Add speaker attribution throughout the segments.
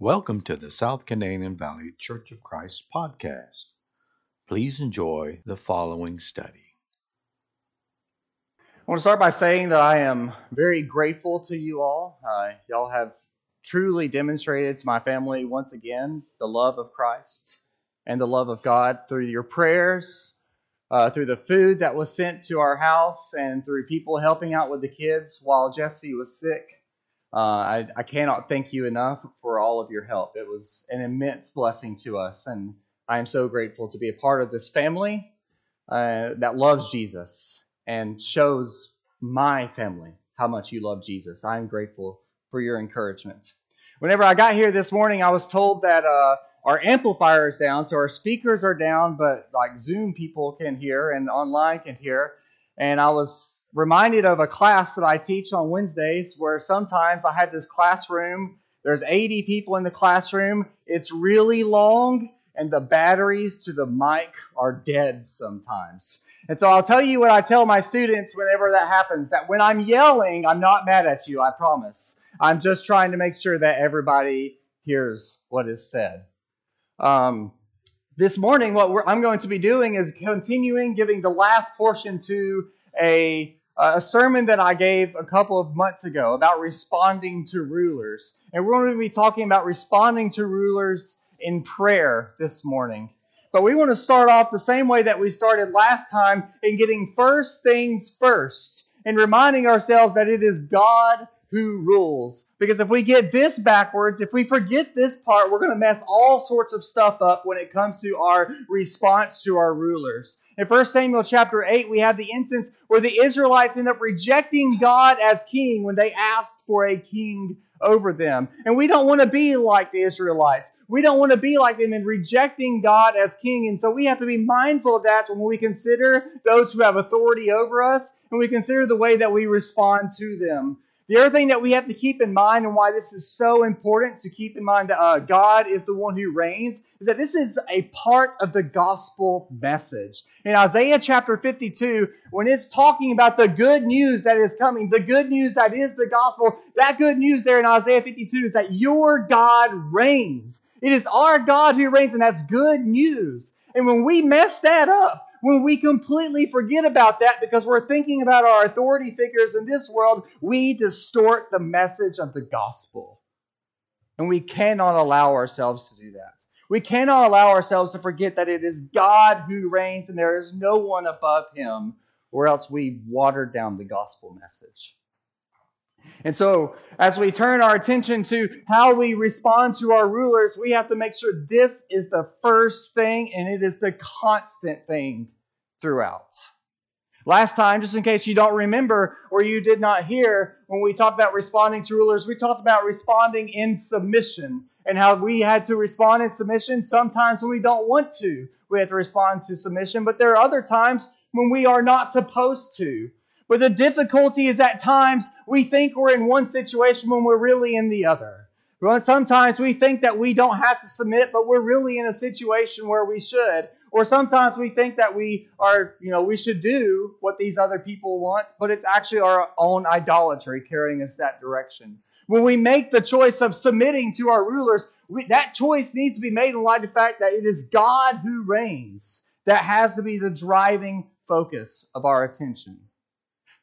Speaker 1: Welcome to the South Canadian Valley Church of Christ podcast. Please enjoy the following study.
Speaker 2: I want to start by saying that I am very grateful to you all. Uh, y'all have truly demonstrated to my family once again the love of Christ and the love of God through your prayers, uh, through the food that was sent to our house, and through people helping out with the kids while Jesse was sick. Uh, I, I cannot thank you enough for all of your help. It was an immense blessing to us, and I am so grateful to be a part of this family uh, that loves Jesus and shows my family how much you love Jesus. I am grateful for your encouragement. Whenever I got here this morning, I was told that uh, our amplifier is down, so our speakers are down, but like Zoom people can hear and online can hear. And I was reminded of a class that I teach on Wednesdays where sometimes I have this classroom. There's 80 people in the classroom. It's really long, and the batteries to the mic are dead sometimes. And so I'll tell you what I tell my students whenever that happens that when I'm yelling, I'm not mad at you, I promise. I'm just trying to make sure that everybody hears what is said. Um, this morning, what I'm going to be doing is continuing giving the last portion to a a sermon that I gave a couple of months ago about responding to rulers. And we're going to be talking about responding to rulers in prayer this morning. But we want to start off the same way that we started last time in getting first things first and reminding ourselves that it is God who rules. Because if we get this backwards, if we forget this part, we're going to mess all sorts of stuff up when it comes to our response to our rulers. In 1 Samuel chapter 8, we have the instance where the Israelites end up rejecting God as king when they asked for a king over them. And we don't want to be like the Israelites. We don't want to be like them in rejecting God as king. And so we have to be mindful of that when we consider those who have authority over us and we consider the way that we respond to them. The other thing that we have to keep in mind and why this is so important to keep in mind that uh, God is the one who reigns is that this is a part of the gospel message. In Isaiah chapter 52, when it's talking about the good news that is coming, the good news that is the gospel, that good news there in Isaiah 52 is that your God reigns. It is our God who reigns, and that's good news. And when we mess that up, when we completely forget about that because we're thinking about our authority figures in this world, we distort the message of the gospel. And we cannot allow ourselves to do that. We cannot allow ourselves to forget that it is God who reigns and there is no one above him, or else we've watered down the gospel message. And so, as we turn our attention to how we respond to our rulers, we have to make sure this is the first thing and it is the constant thing throughout. Last time, just in case you don't remember or you did not hear, when we talked about responding to rulers, we talked about responding in submission and how we had to respond in submission. Sometimes when we don't want to, we have to respond to submission, but there are other times when we are not supposed to. But the difficulty is at times we think we're in one situation when we're really in the other. Sometimes we think that we don't have to submit, but we're really in a situation where we should. Or sometimes we think that we are, you know, we should do what these other people want, but it's actually our own idolatry carrying us that direction. When we make the choice of submitting to our rulers, we, that choice needs to be made in light of the fact that it is God who reigns. That has to be the driving focus of our attention.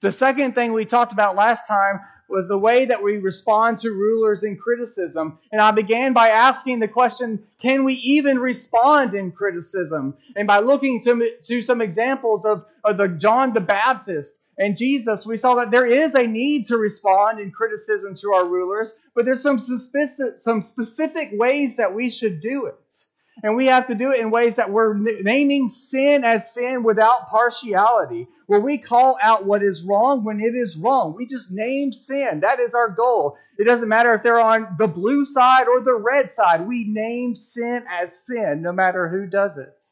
Speaker 2: The second thing we talked about last time was the way that we respond to rulers in criticism. And I began by asking the question can we even respond in criticism? And by looking to, to some examples of, of the John the Baptist and Jesus, we saw that there is a need to respond in criticism to our rulers, but there's some specific, some specific ways that we should do it. And we have to do it in ways that we're naming sin as sin without partiality, where we call out what is wrong when it is wrong. We just name sin. That is our goal. It doesn't matter if they're on the blue side or the red side. We name sin as sin, no matter who does it.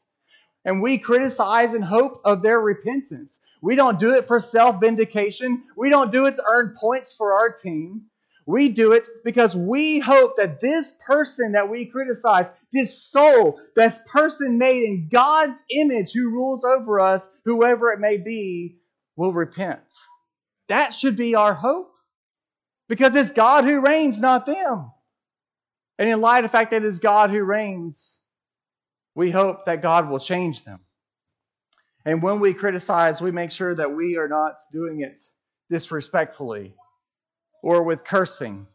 Speaker 2: And we criticize in hope of their repentance. We don't do it for self vindication. We don't do it to earn points for our team. We do it because we hope that this person that we criticize, this soul, this person made in God's image who rules over us, whoever it may be, will repent. That should be our hope because it's God who reigns, not them. And in light of the fact that it is God who reigns, we hope that God will change them. And when we criticize, we make sure that we are not doing it disrespectfully or with cursing.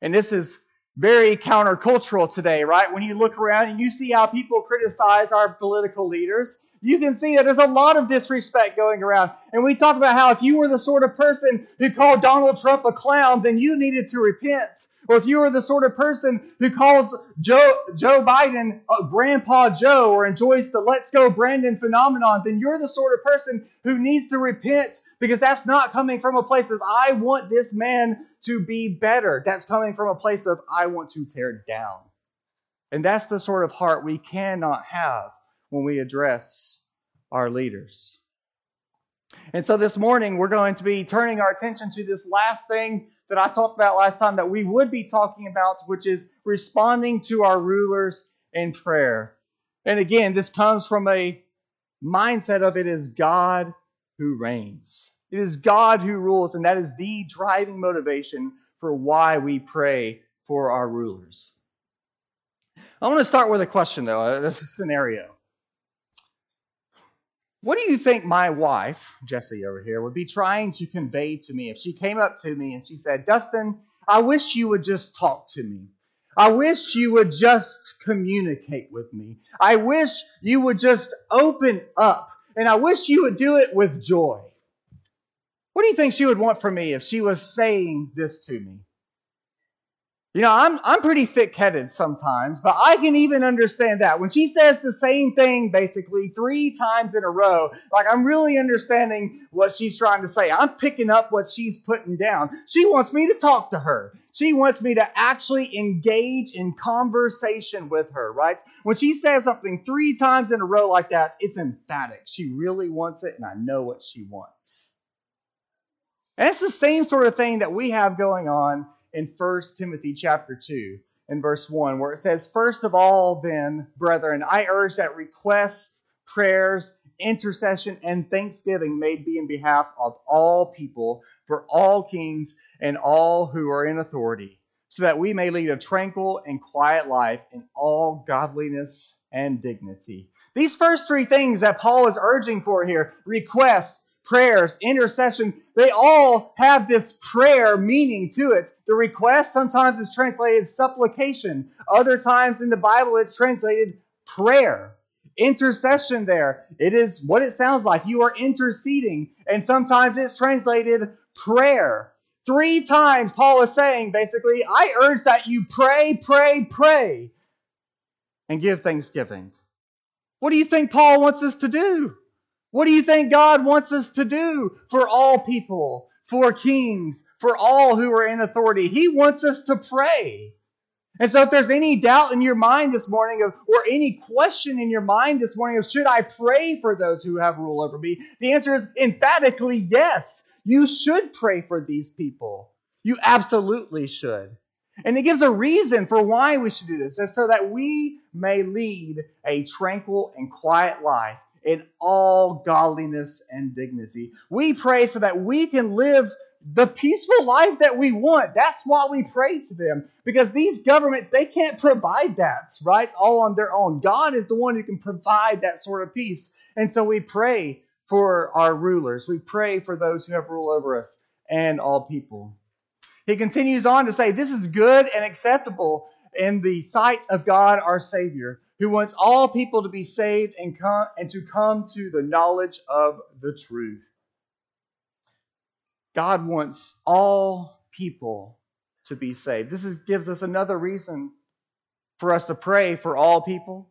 Speaker 2: And this is very countercultural today, right? When you look around and you see how people criticize our political leaders, you can see that there's a lot of disrespect going around. And we talked about how if you were the sort of person who called Donald Trump a clown, then you needed to repent. Or if you were the sort of person who calls Joe, Joe Biden a Grandpa Joe or enjoys the Let's Go Brandon phenomenon, then you're the sort of person who needs to repent because that's not coming from a place of, I want this man to be better. That's coming from a place of, I want to tear down. And that's the sort of heart we cannot have when we address our leaders. And so this morning, we're going to be turning our attention to this last thing that I talked about last time that we would be talking about, which is responding to our rulers in prayer. And again, this comes from a mindset of it is God who reigns. It is God who rules, and that is the driving motivation for why we pray for our rulers. I want to start with a question, though. This is a scenario. What do you think my wife, Jessie over here, would be trying to convey to me if she came up to me and she said, Dustin, I wish you would just talk to me. I wish you would just communicate with me. I wish you would just open up. And I wish you would do it with joy. What do you think she would want from me if she was saying this to me? You know, I'm I'm pretty thick-headed sometimes, but I can even understand that. When she says the same thing basically 3 times in a row, like I'm really understanding what she's trying to say. I'm picking up what she's putting down. She wants me to talk to her. She wants me to actually engage in conversation with her, right? When she says something 3 times in a row like that, it's emphatic. She really wants it and I know what she wants. And it's the same sort of thing that we have going on in 1 Timothy chapter 2 in verse 1, where it says, First of all, then, brethren, I urge that requests, prayers, intercession, and thanksgiving may be in behalf of all people, for all kings and all who are in authority, so that we may lead a tranquil and quiet life in all godliness and dignity. These first three things that Paul is urging for here requests, prayers, intercession, they all have this prayer meaning to it. The request sometimes is translated supplication, other times in the Bible it's translated prayer. Intercession there, it is what it sounds like. You are interceding, and sometimes it's translated prayer. Three times Paul is saying basically, I urge that you pray, pray, pray, and give thanksgiving. What do you think Paul wants us to do? What do you think God wants us to do for all people, for kings, for all who are in authority? He wants us to pray. And so, if there's any doubt in your mind this morning, of, or any question in your mind this morning of should I pray for those who have rule over me, the answer is emphatically yes. You should pray for these people. You absolutely should. And it gives a reason for why we should do this, and so that we may lead a tranquil and quiet life in all godliness and dignity. We pray so that we can live the peaceful life that we want. That's why we pray to them. Because these governments, they can't provide that, right? All on their own. God is the one who can provide that sort of peace. And so we pray for our rulers. We pray for those who have rule over us and all people. He continues on to say, This is good and acceptable in the sight of God our Savior who wants all people to be saved and come and to come to the knowledge of the truth. God wants all people to be saved. This is, gives us another reason for us to pray for all people,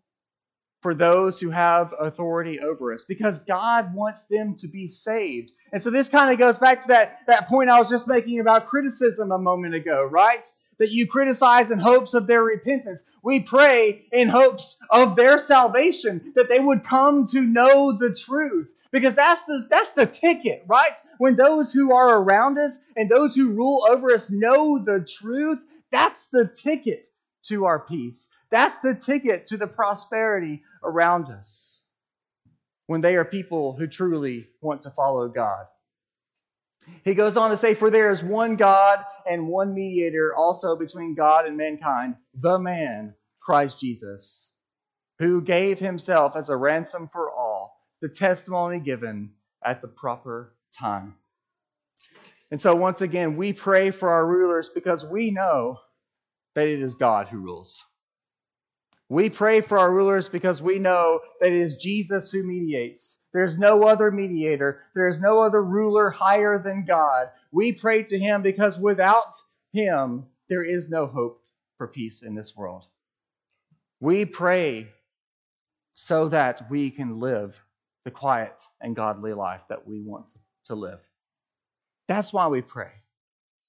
Speaker 2: for those who have authority over us, because God wants them to be saved. And so this kind of goes back to that, that point I was just making about criticism a moment ago, right? That you criticize in hopes of their repentance. We pray in hopes of their salvation, that they would come to know the truth. Because that's the that's the ticket, right? When those who are around us and those who rule over us know the truth, that's the ticket to our peace. That's the ticket to the prosperity around us. When they are people who truly want to follow God. He goes on to say, For there is one God and one mediator also between God and mankind, the man, Christ Jesus, who gave himself as a ransom for all, the testimony given at the proper time. And so, once again, we pray for our rulers because we know that it is God who rules. We pray for our rulers because we know that it is Jesus who mediates. There's no other mediator, there is no other ruler higher than God. We pray to him because without him, there is no hope for peace in this world. We pray so that we can live the quiet and godly life that we want to live. That's why we pray.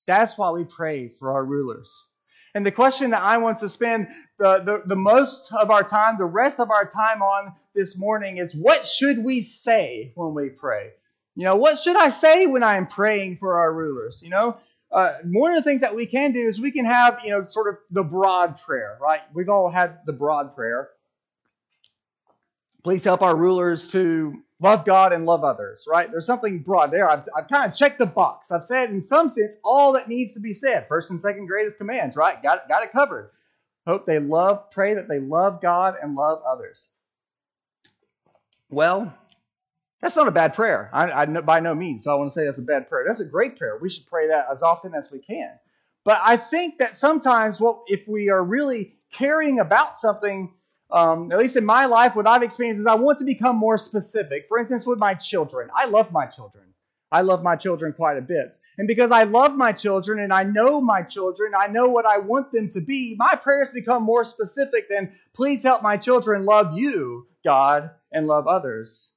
Speaker 2: That's why we pray for our rulers. And the question that I want to spend the, the, the, most of our time, the rest of our time on this morning is what should we say when we pray? You know, what should I say when I'm praying for our rulers? You know, uh, one of the things that we can do is we can have, you know, sort of the broad prayer, right? We've all had the broad prayer. Please help our rulers to love God and love others, right? There's something broad there. I've, I've kind of checked the box. I've said, in some sense, all that needs to be said. First and second greatest commands, right? Got, got it covered. Hope they love, pray that they love God and love others. Well, that's not a bad prayer. I, I, by no means. So I want to say that's a bad prayer. That's a great prayer. We should pray that as often as we can. But I think that sometimes, what if we are really caring about something um, at least in my life, what I've experienced is I want to become more specific. For instance, with my children, I love my children. I love my children quite a bit. And because I love my children and I know my children, I know what I want them to be, my prayers become more specific than, please help my children love you, God, and love others.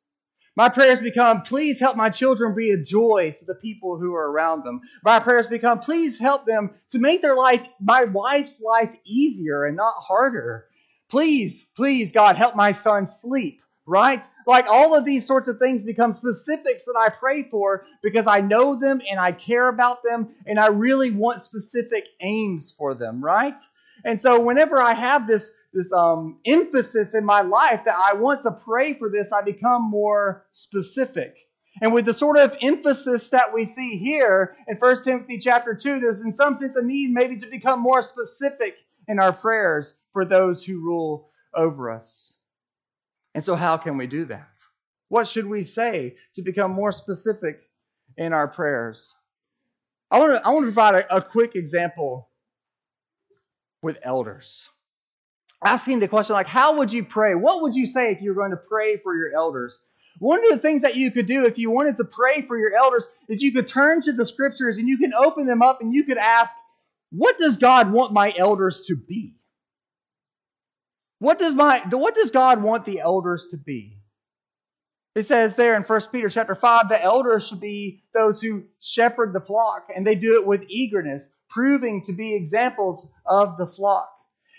Speaker 2: My prayers become, please help my children be a joy to the people who are around them. My prayers become, please help them to make their life, my wife's life, easier and not harder. Please, please, God, help my son sleep, right? Like all of these sorts of things become specifics that I pray for because I know them and I care about them and I really want specific aims for them, right? And so whenever I have this this um, emphasis in my life that I want to pray for this, I become more specific. And with the sort of emphasis that we see here in 1 Timothy chapter 2, there's in some sense a need maybe to become more specific in our prayers for those who rule over us. And so, how can we do that? What should we say to become more specific in our prayers? I want to, I want to provide a, a quick example with elders. Asking the question, like, how would you pray? What would you say if you were going to pray for your elders? One of the things that you could do if you wanted to pray for your elders is you could turn to the scriptures and you can open them up and you could ask, what does God want my elders to be? What does my what does God want the elders to be? It says there in 1 Peter chapter 5, the elders should be those who shepherd the flock, and they do it with eagerness, proving to be examples of the flock.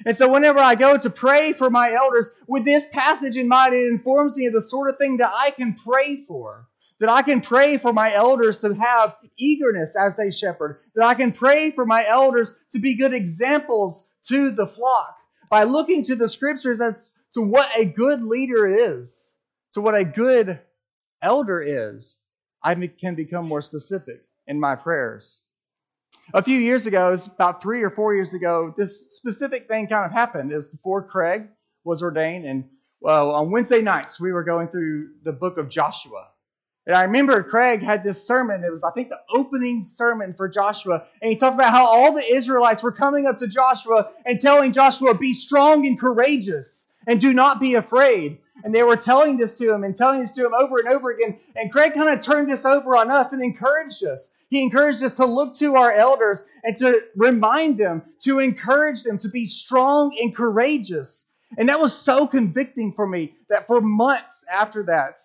Speaker 2: And so whenever I go to pray for my elders, with this passage in mind, it informs me of the sort of thing that I can pray for that I can pray for my elders to have eagerness as they shepherd, that I can pray for my elders to be good examples to the flock by looking to the scriptures as to what a good leader is, to what a good elder is. I can become more specific in my prayers. A few years ago, about three or four years ago, this specific thing kind of happened. It was before Craig was ordained, and well, on Wednesday nights we were going through the book of Joshua. And I remember Craig had this sermon. It was, I think, the opening sermon for Joshua. And he talked about how all the Israelites were coming up to Joshua and telling Joshua, Be strong and courageous and do not be afraid. And they were telling this to him and telling this to him over and over again. And Craig kind of turned this over on us and encouraged us. He encouraged us to look to our elders and to remind them, to encourage them to be strong and courageous. And that was so convicting for me that for months after that,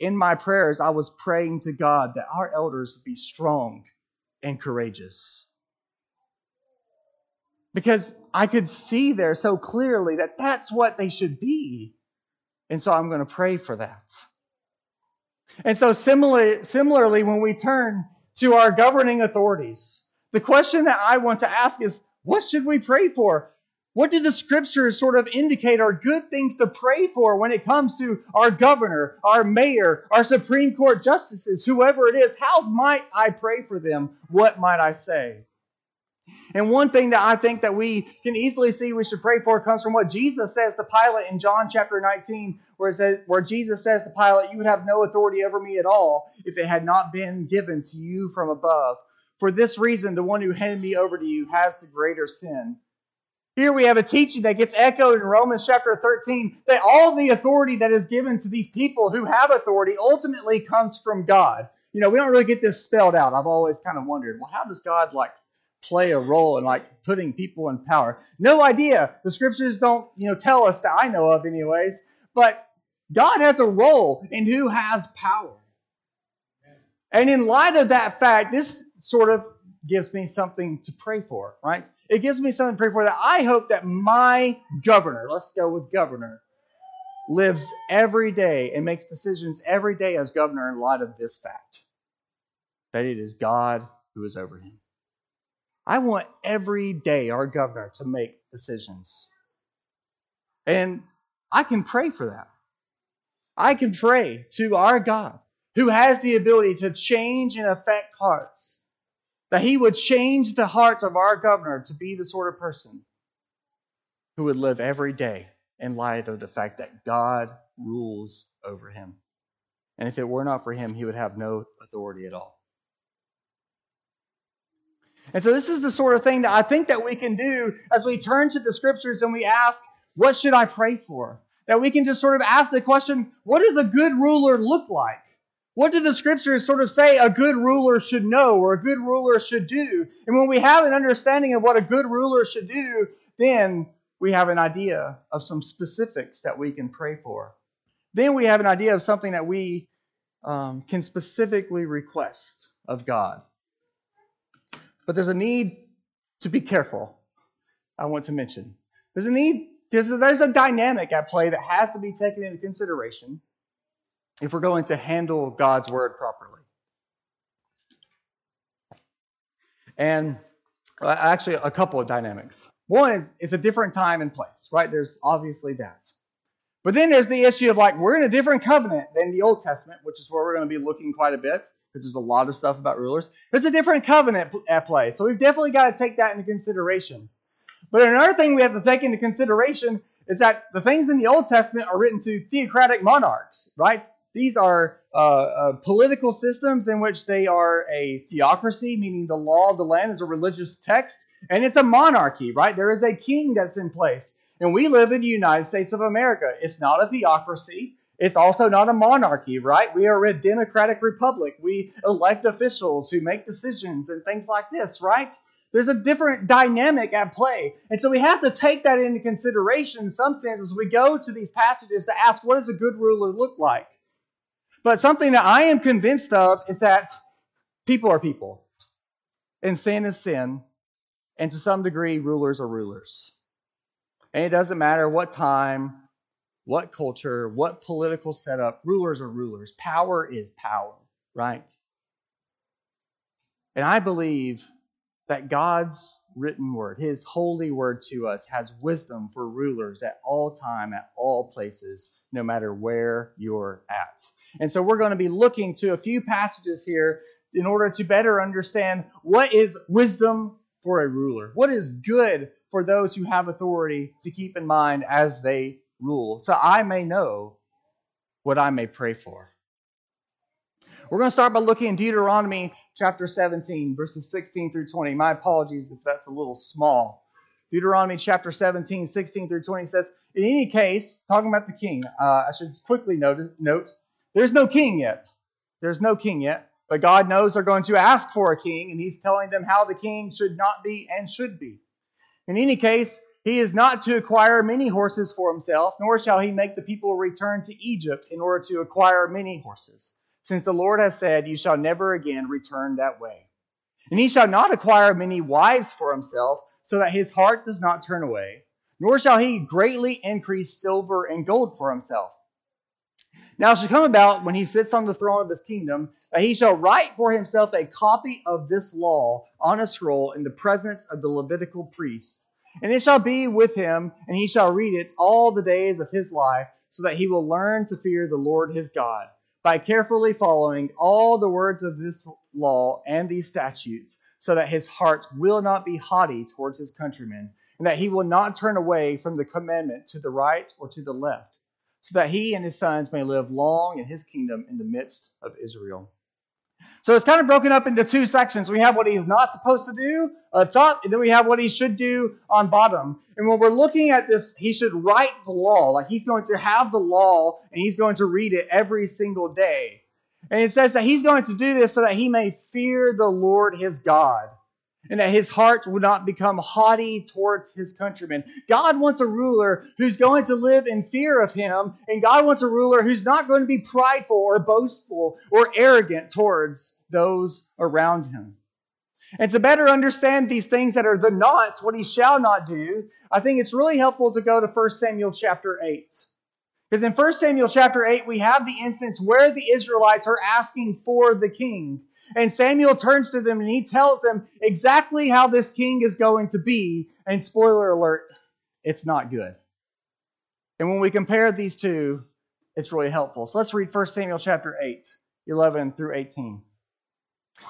Speaker 2: in my prayers, I was praying to God that our elders would be strong and courageous. Because I could see there so clearly that that's what they should be. And so I'm going to pray for that. And so, similarly, similarly, when we turn to our governing authorities, the question that I want to ask is what should we pray for? What do the scriptures sort of indicate are good things to pray for when it comes to our governor, our mayor, our Supreme Court justices, whoever it is? How might I pray for them? What might I say? And one thing that I think that we can easily see we should pray for comes from what Jesus says to Pilate in John chapter 19, where, it says, where Jesus says to Pilate, You would have no authority over me at all if it had not been given to you from above. For this reason, the one who handed me over to you has the greater sin. Here we have a teaching that gets echoed in Romans chapter 13 that all the authority that is given to these people who have authority ultimately comes from God. You know, we don't really get this spelled out. I've always kind of wondered, well, how does God like play a role in like putting people in power? No idea. The scriptures don't, you know, tell us that I know of anyways, but God has a role in who has power. And in light of that fact, this sort of gives me something to pray for, right? It gives me something to pray for that I hope that my governor, let's go with governor, lives every day and makes decisions every day as governor in light of this fact that it is God who is over him. I want every day our governor to make decisions. And I can pray for that. I can pray to our God who has the ability to change and affect hearts that he would change the hearts of our governor to be the sort of person who would live every day in light of the fact that God rules over him. And if it were not for him, he would have no authority at all. And so this is the sort of thing that I think that we can do as we turn to the scriptures and we ask, what should I pray for? That we can just sort of ask the question, what does a good ruler look like? What do the scriptures sort of say a good ruler should know or a good ruler should do? And when we have an understanding of what a good ruler should do, then we have an idea of some specifics that we can pray for. Then we have an idea of something that we um, can specifically request of God. But there's a need to be careful, I want to mention. There's a need, there's a, there's a dynamic at play that has to be taken into consideration if we're going to handle God's word properly. And actually, a couple of dynamics. One is it's a different time and place, right? There's obviously that. But then there's the issue of like, we're in a different covenant than the Old Testament, which is where we're going to be looking quite a bit because there's a lot of stuff about rulers. There's a different covenant at play. So we've definitely got to take that into consideration. But another thing we have to take into consideration is that the things in the Old Testament are written to theocratic monarchs, right? These are uh, uh, political systems in which they are a theocracy, meaning the law of the land is a religious text, and it's a monarchy, right? There is a king that's in place. And we live in the United States of America. It's not a theocracy. It's also not a monarchy, right? We are a democratic republic. We elect officials who make decisions and things like this, right? There's a different dynamic at play. And so we have to take that into consideration in some sense as we go to these passages to ask what does a good ruler look like? But something that I am convinced of is that people are people, and sin is sin, and to some degree, rulers are rulers. And it doesn't matter what time, what culture, what political setup, rulers are rulers. Power is power, right? And I believe that God's written word, his holy word to us, has wisdom for rulers at all time, at all places, no matter where you're at. And so we're going to be looking to a few passages here in order to better understand what is wisdom for a ruler, what is good for those who have authority to keep in mind as they rule, so I may know what I may pray for. We're going to start by looking in Deuteronomy chapter 17, verses 16 through 20. My apologies if that's a little small. Deuteronomy chapter 17, 16 through 20 says, In any case, talking about the king, uh, I should quickly note, note there's no king yet. There's no king yet. But God knows they're going to ask for a king, and He's telling them how the king should not be and should be. In any case, he is not to acquire many horses for himself, nor shall he make the people return to Egypt in order to acquire many horses, since the Lord has said, You shall never again return that way. And he shall not acquire many wives for himself, so that his heart does not turn away, nor shall he greatly increase silver and gold for himself now it shall come about when he sits on the throne of his kingdom that he shall write for himself a copy of this law on a scroll in the presence of the Levitical priests. And it shall be with him, and he shall read it all the days of his life, so that he will learn to fear the Lord his God, by carefully following all the words of this law and these statutes, so that his heart will not be haughty towards his countrymen, and that he will not turn away from the commandment to the right or to the left, so that he and his sons may live long in his kingdom in the midst of Israel. So it's kind of broken up into two sections. We have what he's not supposed to do top, and then we have what he should do on bottom. And when we're looking at this, he should write the law. Like he's going to have the law and he's going to read it every single day. And it says that he's going to do this so that he may fear the Lord his God and that his heart would not become haughty towards his countrymen. God wants a ruler who's going to live in fear of him, and God wants a ruler who's not going to be prideful or boastful or arrogant towards those around him. And to better understand these things that are the nots, what he shall not do, I think it's really helpful to go to 1 Samuel chapter 8. Because in 1 Samuel chapter 8, we have the instance where the Israelites are asking for the king. And Samuel turns to them and he tells them exactly how this king is going to be. And spoiler alert, it's not good. And when we compare these two, it's really helpful. So let's read 1 Samuel chapter 8, 11 through 18.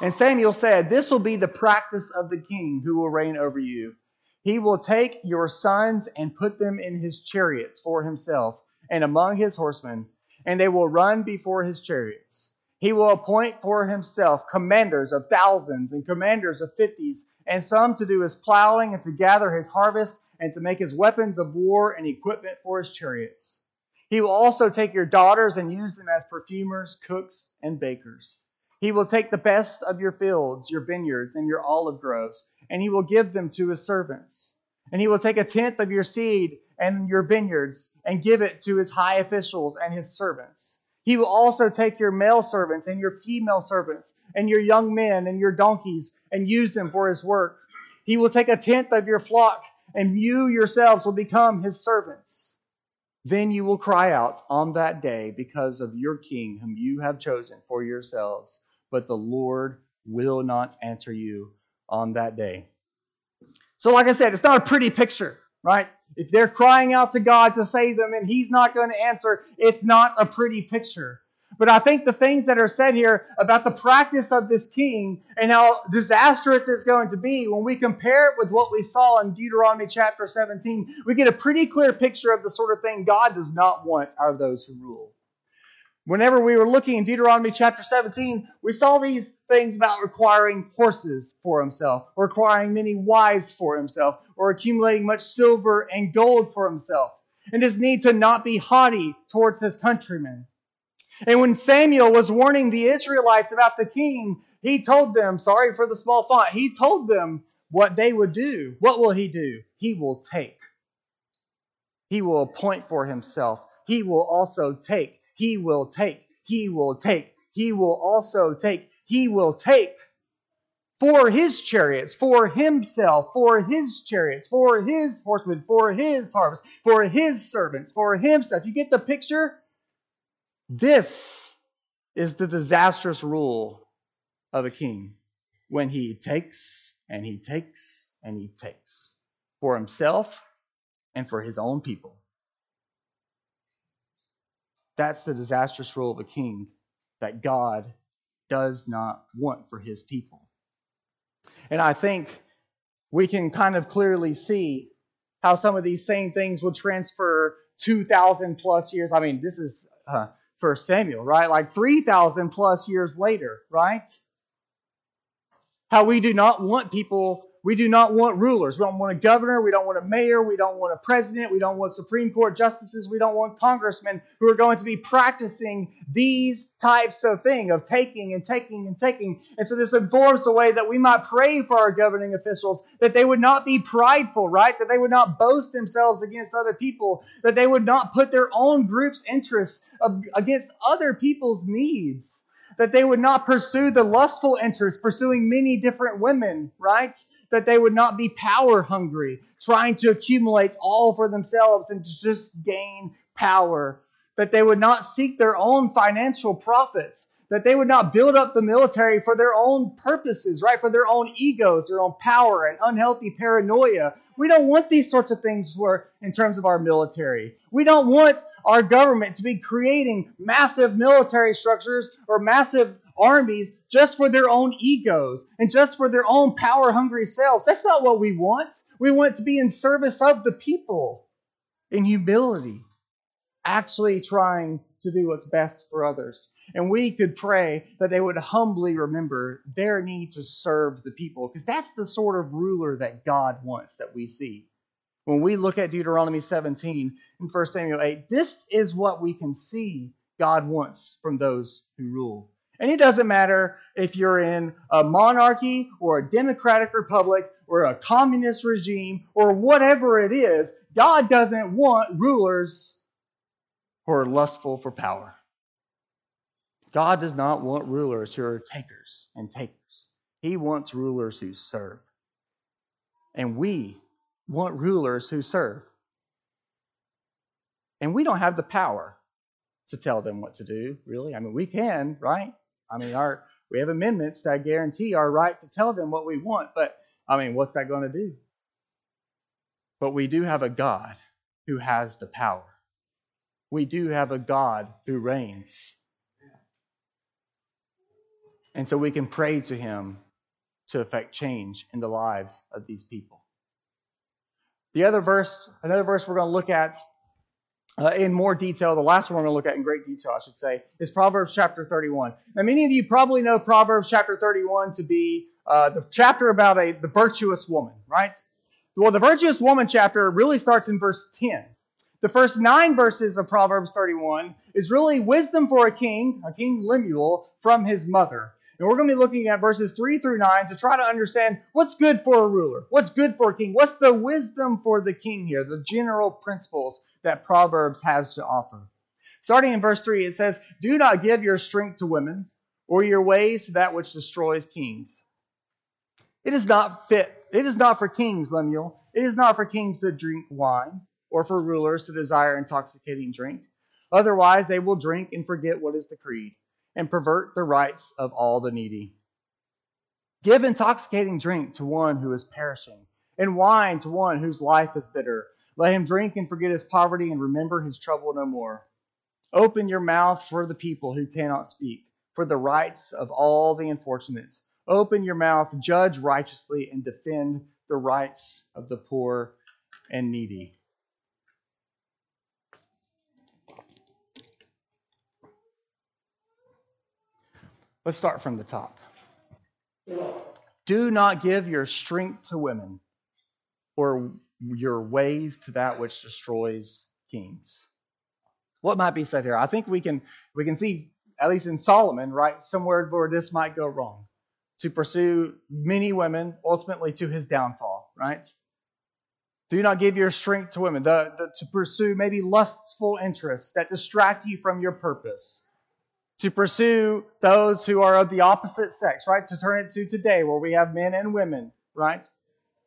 Speaker 2: And Samuel said, This will be the practice of the king who will reign over you. He will take your sons and put them in his chariots for himself and among his horsemen, and they will run before his chariots. He will appoint for himself commanders of thousands and commanders of fifties, and some to do his plowing and to gather his harvest and to make his weapons of war and equipment for his chariots. He will also take your daughters and use them as perfumers, cooks, and bakers. He will take the best of your fields, your vineyards, and your olive groves, and he will give them to his servants. And he will take a tenth of your seed and your vineyards and give it to his high officials and his servants. He will also take your male servants and your female servants and your young men and your donkeys and use them for his work. He will take a tenth of your flock, and you yourselves will become his servants. Then you will cry out on that day because of your king, whom you have chosen for yourselves but the Lord will not answer you on that day. So, like I said, it's not a pretty picture, right? If they're crying out to God to save them and He's not going to answer, it's not a pretty picture. But I think the things that are said here about the practice of this king and how disastrous it's going to be, when we compare it with what we saw in Deuteronomy chapter 17, we get a pretty clear picture of the sort of thing God does not want out of those who rule. Whenever we were looking in Deuteronomy chapter 17, we saw these things about requiring horses for himself, or requiring many wives for himself, or accumulating much silver and gold for himself, and his need to not be haughty towards his countrymen. And when Samuel was warning the Israelites about the king, he told them, sorry for the small font, he told them what they would do. What will he do? He will take. He will appoint for himself. He will also take. He will take. He will take. He will also take. He will take for his chariots, for himself, for his chariots, for his horsemen, for his harvest, for his servants, for himself. You get the picture? This is the disastrous rule of a king when he takes and he takes and he takes for himself and for his own people. That's the disastrous rule of a king that God does not want for his people. And I think we can kind of clearly see how some of these same things will transfer 2,000 plus years. I mean, this is uh, for Samuel, right? Like 3,000 plus years later, right? How we do not want people we do not want rulers. We don't want a governor. We don't want a mayor. We don't want a president. We don't want Supreme Court justices. We don't want congressmen who are going to be practicing these types of thing of taking and taking and taking. And so this informs the way that we might pray for our governing officials that they would not be prideful, right? That they would not boast themselves against other people. That they would not put their own group's interests against other people's needs that they would not pursue the lustful interests, pursuing many different women, right? That they would not be power hungry, trying to accumulate all for themselves and to just gain power, that they would not seek their own financial profits, that they would not build up the military for their own purposes, right? For their own egos, their own power, and unhealthy paranoia. We don't want these sorts of things for in terms of our military. We don't want our government to be creating massive military structures or massive armies just for their own egos and just for their own power hungry selves. That's not what we want. We want to be in service of the people in humility, actually trying to do what's best for others. And we could pray that they would humbly remember their need to serve the people, because that's the sort of ruler that God wants that we see. When we look at Deuteronomy 17 and 1 Samuel 8, this is what we can see God wants from those who rule. And it doesn't matter if you're in a monarchy or a democratic republic or a communist regime or whatever it is, God doesn't want rulers who are lustful for power. God does not want rulers who are takers and takers. He wants rulers who serve. And we want rulers who serve. And we don't have the power to tell them what to do, really. I mean, we can, right? I mean, our we have amendments that guarantee our right to tell them what we want, but I mean, what's that going to do? But we do have a God who has the power. We do have a God who reigns. And so we can pray to him to effect change in the lives of these people. The other verse, another verse we're going to look at uh, in more detail, the last one we're going to look at in great detail, I should say, is Proverbs chapter 31. Now, many of you probably know Proverbs chapter 31 to be uh, the chapter about a the virtuous woman, right? Well, the virtuous woman chapter really starts in verse 10. The first nine verses of Proverbs 31 is really wisdom for a king, a king Lemuel, from his mother. And we're going to be looking at verses 3 through 9 to try to understand what's good for a ruler, what's good for a king, what's the wisdom for the king here, the general principles that Proverbs has to offer. Starting in verse 3, it says, Do not give your strength to women, or your ways to that which destroys kings. It is not fit, it is not for kings, Lemuel. It is not for kings to drink wine, or for rulers to desire intoxicating drink. Otherwise, they will drink and forget what is decreed and pervert the rights of all the needy. Give intoxicating drink to one who is perishing, and wine to one whose life is bitter. Let him drink and forget his poverty and remember his trouble no more. Open your mouth for the people who cannot speak, for the rights of all the unfortunate. Open your mouth, judge righteously, and defend the rights of the poor and needy. Let's start from the top. Do not give your strength to women or your ways to that which destroys kings. What might be said here? I think we can we can see at least in Solomon, right, somewhere where this might go wrong. To pursue many women, ultimately to his downfall, right? Do not give your strength to women. The, the, to pursue maybe lustful interests that distract you from your purpose to pursue those who are of the opposite sex, right? To turn it to today where we have men and women, right,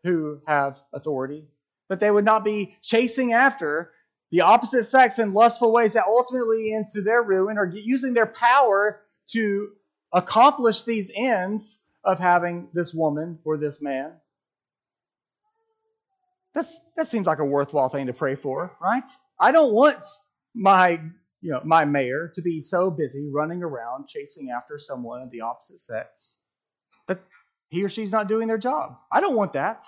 Speaker 2: who have authority. That they would not be chasing after the opposite sex in lustful ways that ultimately ends to their ruin or using their power to accomplish these ends of having this woman or this man. That's, that seems like a worthwhile thing to pray for, right? I don't want my you know, my mayor to be so busy running around chasing after someone of the opposite sex that he or she's not doing their job. I don't want that.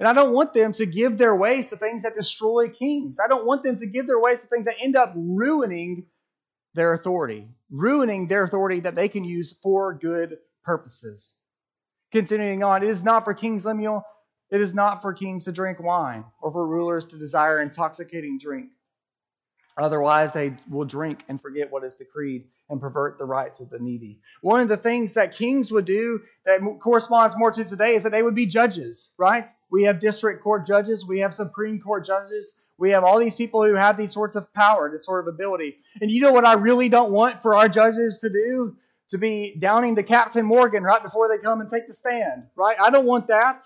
Speaker 2: And I don't want them to give their ways to things that destroy kings. I don't want them to give their ways to things that end up ruining their authority, ruining their authority that they can use for good purposes. Continuing on, it is not for kings, Lemuel, it is not for kings to drink wine or for rulers to desire intoxicating drink Otherwise, they will drink and forget what is decreed and pervert the rights of the needy. One of the things that kings would do that corresponds more to today is that they would be judges, right? We have district court judges, we have Supreme Court judges, we have all these people who have these sorts of power, this sort of ability. And you know what I really don't want for our judges to do? To be downing the Captain Morgan right before they come and take the stand, right? I don't want that.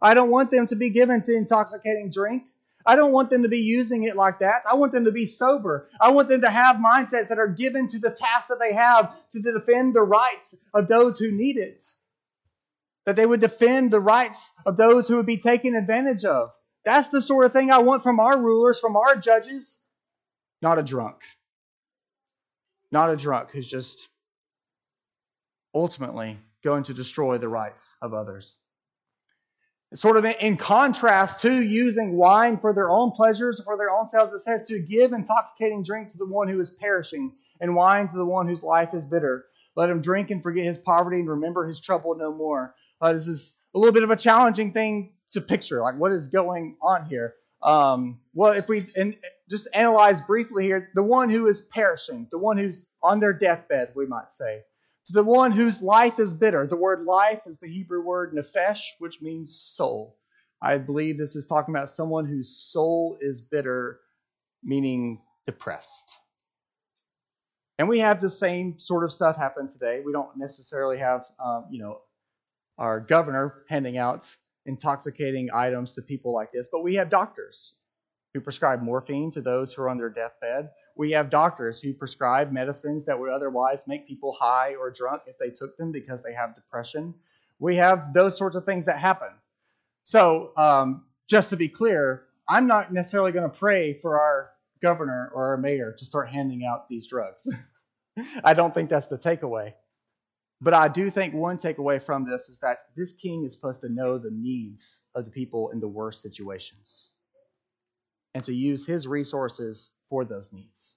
Speaker 2: I don't want them to be given to intoxicating drink. I don't want them to be using it like that. I want them to be sober. I want them to have mindsets that are given to the task that they have to defend the rights of those who need it. That they would defend the rights of those who would be taken advantage of. That's the sort of thing I want from our rulers, from our judges, not a drunk. Not a drunk who's just ultimately going to destroy the rights of others. Sort of in contrast to using wine for their own pleasures, for their own selves, it says to give intoxicating drink to the one who is perishing, and wine to the one whose life is bitter. Let him drink and forget his poverty and remember his trouble no more. Uh, this is a little bit of a challenging thing to picture. Like, what is going on here? Um, well, if we and just analyze briefly here, the one who is perishing, the one who's on their deathbed, we might say, to the one whose life is bitter. The word life is the Hebrew word nephesh, which means soul. I believe this is talking about someone whose soul is bitter, meaning depressed. And we have the same sort of stuff happen today. We don't necessarily have, um, you know, our governor handing out intoxicating items to people like this, but we have doctors who prescribe morphine to those who are on their deathbed. We have doctors who prescribe medicines that would otherwise make people high or drunk if they took them because they have depression. We have those sorts of things that happen. So, um, just to be clear, I'm not necessarily going to pray for our governor or our mayor to start handing out these drugs. I don't think that's the takeaway. But I do think one takeaway from this is that this king is supposed to know the needs of the people in the worst situations and to use his resources for those needs.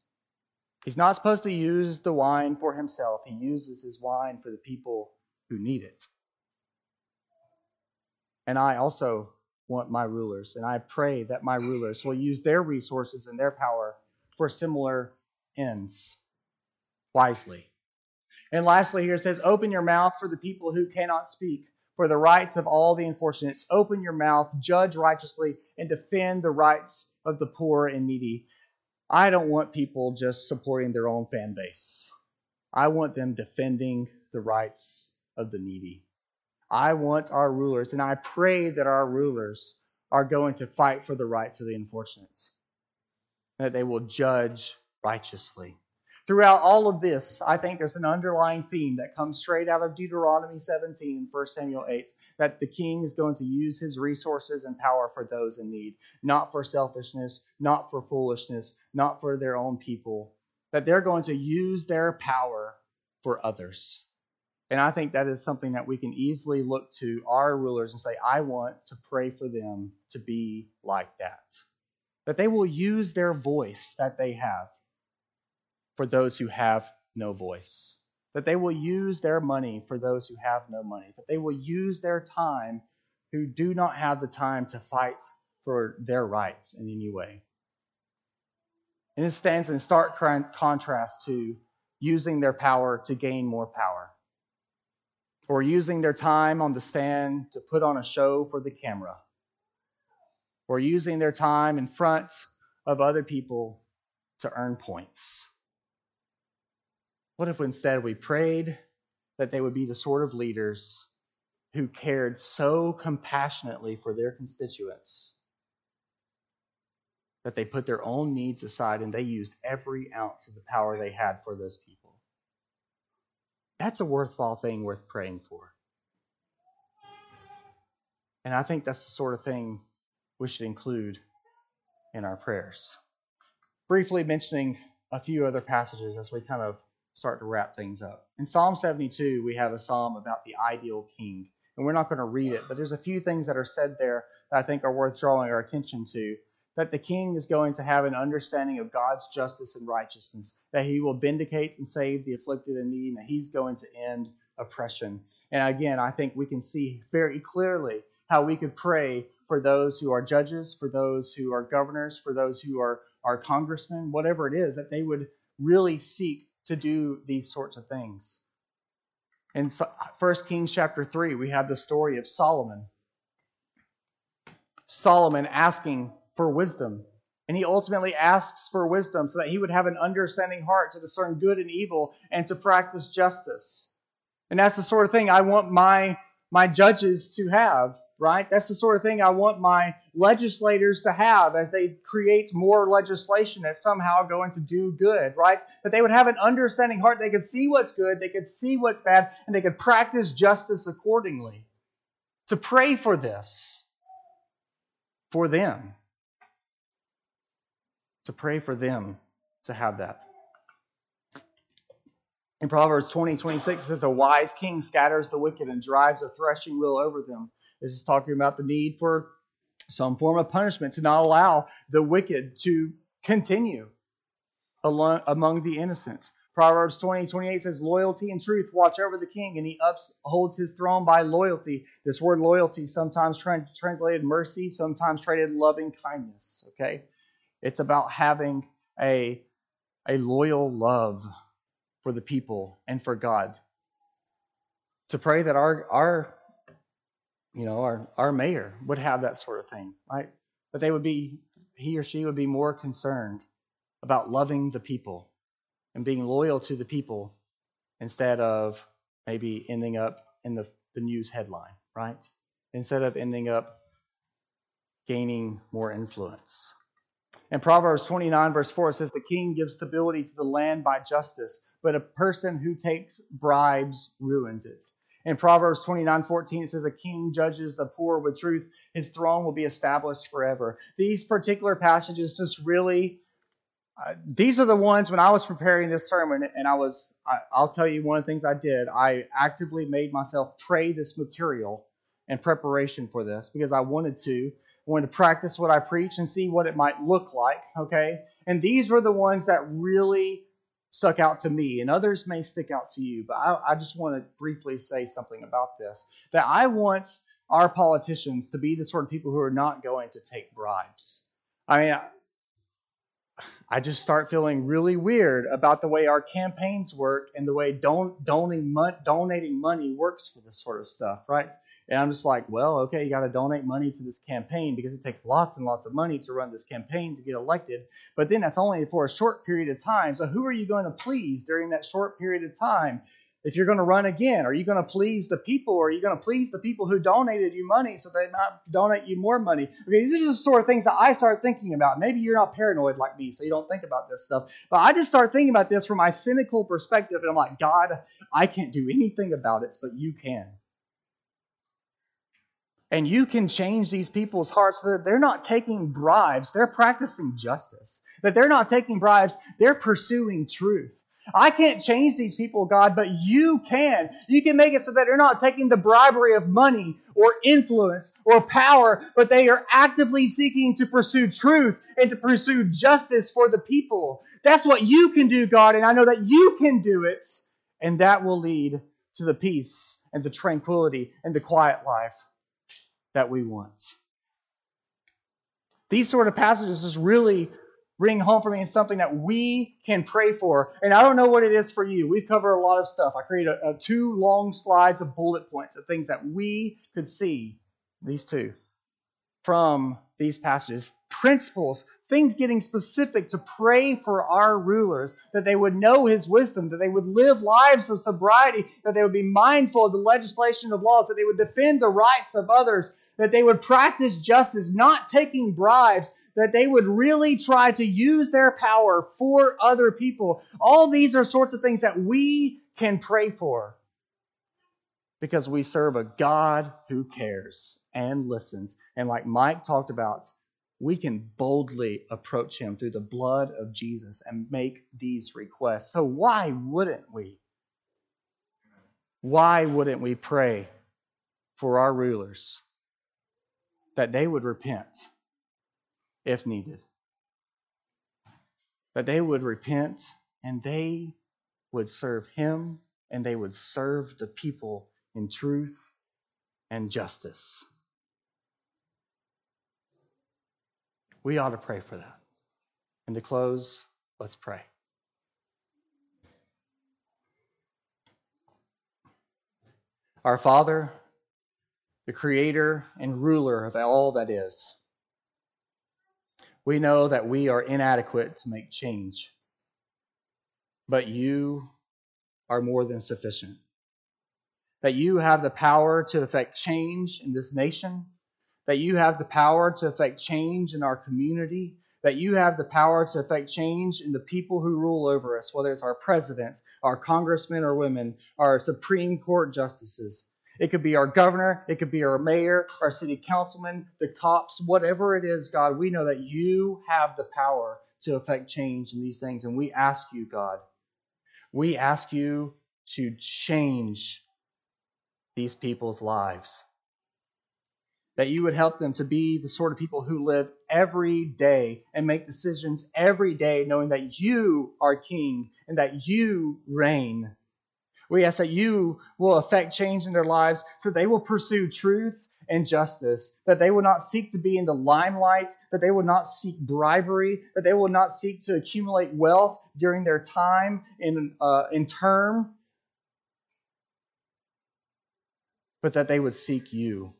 Speaker 2: He's not supposed to use the wine for himself, he uses his wine for the people who need it. And I also want my rulers, and I pray that my rulers will use their resources and their power for similar ends wisely. And lastly, here it says, Open your mouth for the people who cannot speak, for the rights of all the unfortunates. Open your mouth, judge righteously, and defend the rights of the poor and needy. I don't want people just supporting their own fan base. I want them defending the rights of the needy. I want our rulers, and I pray that our rulers are going to fight for the rights of the unfortunate, that they will judge righteously. Throughout all of this, I think there's an underlying theme that comes straight out of Deuteronomy 17 and 1 Samuel 8 that the king is going to use his resources and power for those in need, not for selfishness, not for foolishness, not for their own people, that they're going to use their power for others. And I think that is something that we can easily look to our rulers and say, I want to pray for them to be like that. That they will use their voice that they have for those who have no voice, that they will use their money for those who have no money, that they will use their time who do not have the time to fight for their rights in any way. And it stands in stark contrast to using their power to gain more power, or using their time on the stand to put on a show for the camera, or using their time in front of other people to earn points. What if instead we prayed that they would be the sort of leaders who cared so compassionately for their constituents that they put their own needs aside and they used every ounce of the power they had for those people? That's a worthwhile thing worth praying for. And I think that's the sort of thing we should include in our prayers. Briefly mentioning a few other passages as we kind of start to wrap things up. In Psalm 72, we have a psalm about the ideal king. And we're not going to read it, but there's a few things that are said there that I think are worth drawing our attention to. That the king is going to have an understanding of God's justice and righteousness, that he will vindicate and save the afflicted and needy, and that he's going to end oppression. And again, I think we can see very clearly how we could pray for those who are judges, for those who are governors, for those who are, are congressmen, whatever it is, that they would really seek to do these sorts of things. In 1 Kings chapter 3, we have the story of Solomon. Solomon asking for wisdom. And he ultimately asks for wisdom so that he would have an understanding heart to discern good and evil and to practice justice. And that's the sort of thing I want my, my judges to have right? That's the sort of thing I want my legislators to have as they create more legislation that's somehow going to do good, right? That they would have an understanding heart. They could see what's good, they could see what's bad, and they could practice justice accordingly. To pray for this, for them. To pray for them to have that. In Proverbs 20, 26, it says, A wise king scatters the wicked and drives a threshing wheel over them. This is talking about the need for some form of punishment to not allow the wicked to continue among the innocent. Proverbs 20, 28 says, Loyalty and truth watch over the king, and he upholds his throne by loyalty. This word loyalty, sometimes tra- translated mercy, sometimes translated loving kindness. Okay? It's about having a, a loyal love for the people and for God. To pray that our, our you know, our, our mayor would have that sort of thing, right? But they would be, he or she would be more concerned about loving the people and being loyal to the people instead of maybe ending up in the, the news headline, right? Instead of ending up gaining more influence. In Proverbs 29, verse 4, it says, The king gives stability to the land by justice, but a person who takes bribes ruins it. In Proverbs 29 14, it says, A king judges the poor with truth, his throne will be established forever. These particular passages just really, uh, these are the ones when I was preparing this sermon, and I was, I, I'll tell you one of the things I did. I actively made myself pray this material in preparation for this because I wanted to. I wanted to practice what I preach and see what it might look like, okay? And these were the ones that really stuck out to me, and others may stick out to you, but I, I just want to briefly say something about this. That I want our politicians to be the sort of people who are not going to take bribes. I mean, I just start feeling really weird about the way our campaigns work and the way don- donating, donating money works for this sort of stuff, right? And I'm just like, well, okay, you got to donate money to this campaign because it takes lots and lots of money to run this campaign to get elected. But then that's only for a short period of time. So who are you going to please during that short period of time? If you're going to run again, are you going to please the people or are you going to please the people who donated you money so they not donate you more money? Okay, these are just the sort of things that I start thinking about. Maybe you're not paranoid like me, so you don't think about this stuff. But I just start thinking about this from my cynical perspective, and I'm like, God, I can't do anything about it, but you can. And you can change these people's hearts so that they're not taking bribes, they're practicing justice. That they're not taking bribes, they're pursuing truth. I can't change these people, God, but you can. You can make it so that they're not taking the bribery of money or influence or power, but they are actively seeking to pursue truth and to pursue justice for the people. That's what you can do, God, and I know that you can do it, and that will lead to the peace and the tranquility and the quiet life that we want. These sort of passages just really ring home for me something that we can pray for. And I don't know what it is for you. We've covered a lot of stuff. I created a, a two long slides of bullet points of things that we could see, these two, from these passages. Principles, things getting specific to pray for our rulers, that they would know his wisdom, that they would live lives of sobriety, that they would be mindful of the legislation of laws, that they would defend the rights of others, that they would practice justice, not taking bribes, that they would really try to use their power for other people. All these are sorts of things that we can pray for because we serve a God who cares and listens. And like Mike talked about, we can boldly approach him through the blood of Jesus and make these requests. So, why wouldn't we? Why wouldn't we pray for our rulers? that they would repent if needed. That they would repent and they would serve Him and they would serve the people in truth and justice. We ought to pray for that. And to close, let's pray. Our Father, the creator and ruler of all that is. We know that we are inadequate to make change, but you are more than sufficient. that you have the power to affect change in this nation, that you have the power to affect change in our community, that you have the power to affect change in the people who rule over us, whether it's our presidents, our congressmen or women, our Supreme Court justices. It could be our governor, it could be our mayor, our city councilman, the cops, whatever it is, God, we know that you have the power to affect change in these things. And we ask you, God, we ask you to change these people's lives that you would help them to be the sort of people who live every day and make decisions every day, knowing that you are king and that you reign. We ask that you will affect change in their lives so they will pursue truth and justice, that they will not seek to be in the limelight, that they will not seek bribery, that they will not seek to accumulate wealth during their time in, uh, in term, but that they would seek you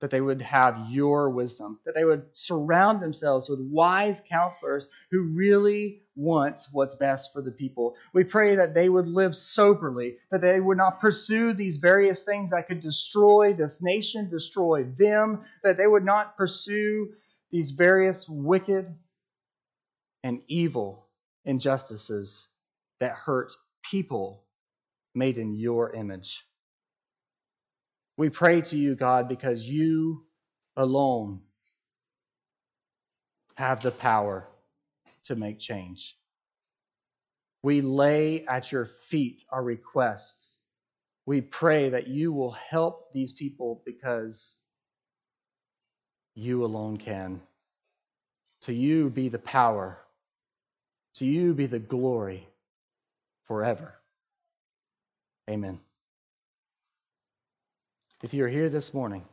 Speaker 2: that they would have your wisdom, that they would surround themselves with wise counselors who really want what's best for the people. We pray that they would live soberly, that they would not pursue these various things that could destroy this nation, destroy them, that they would not pursue these various wicked and evil injustices that hurt people made in your image. We pray to you, God, because you alone have the power to make change. We lay at your feet our requests. We pray that you will help these people because you alone can. To you be the power, to you be the glory forever. Amen. If you're here this morning,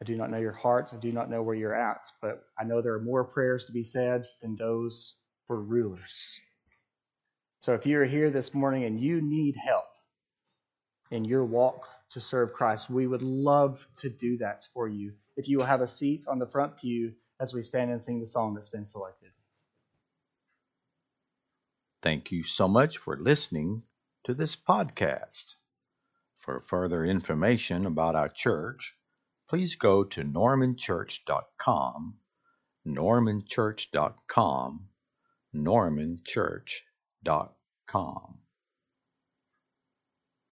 Speaker 2: I do not know your hearts, I do not know where you're at, but I know there are more prayers to be said than those for rulers. So if you're here this morning and you need help in your walk to serve Christ, we would love to do that for you. If you will have a seat on the front pew as we stand and sing the song that's been selected.
Speaker 1: Thank you so much for listening to this podcast. For further information about our church, please go to normanchurch.com, normanchurch.com, normanchurch.com.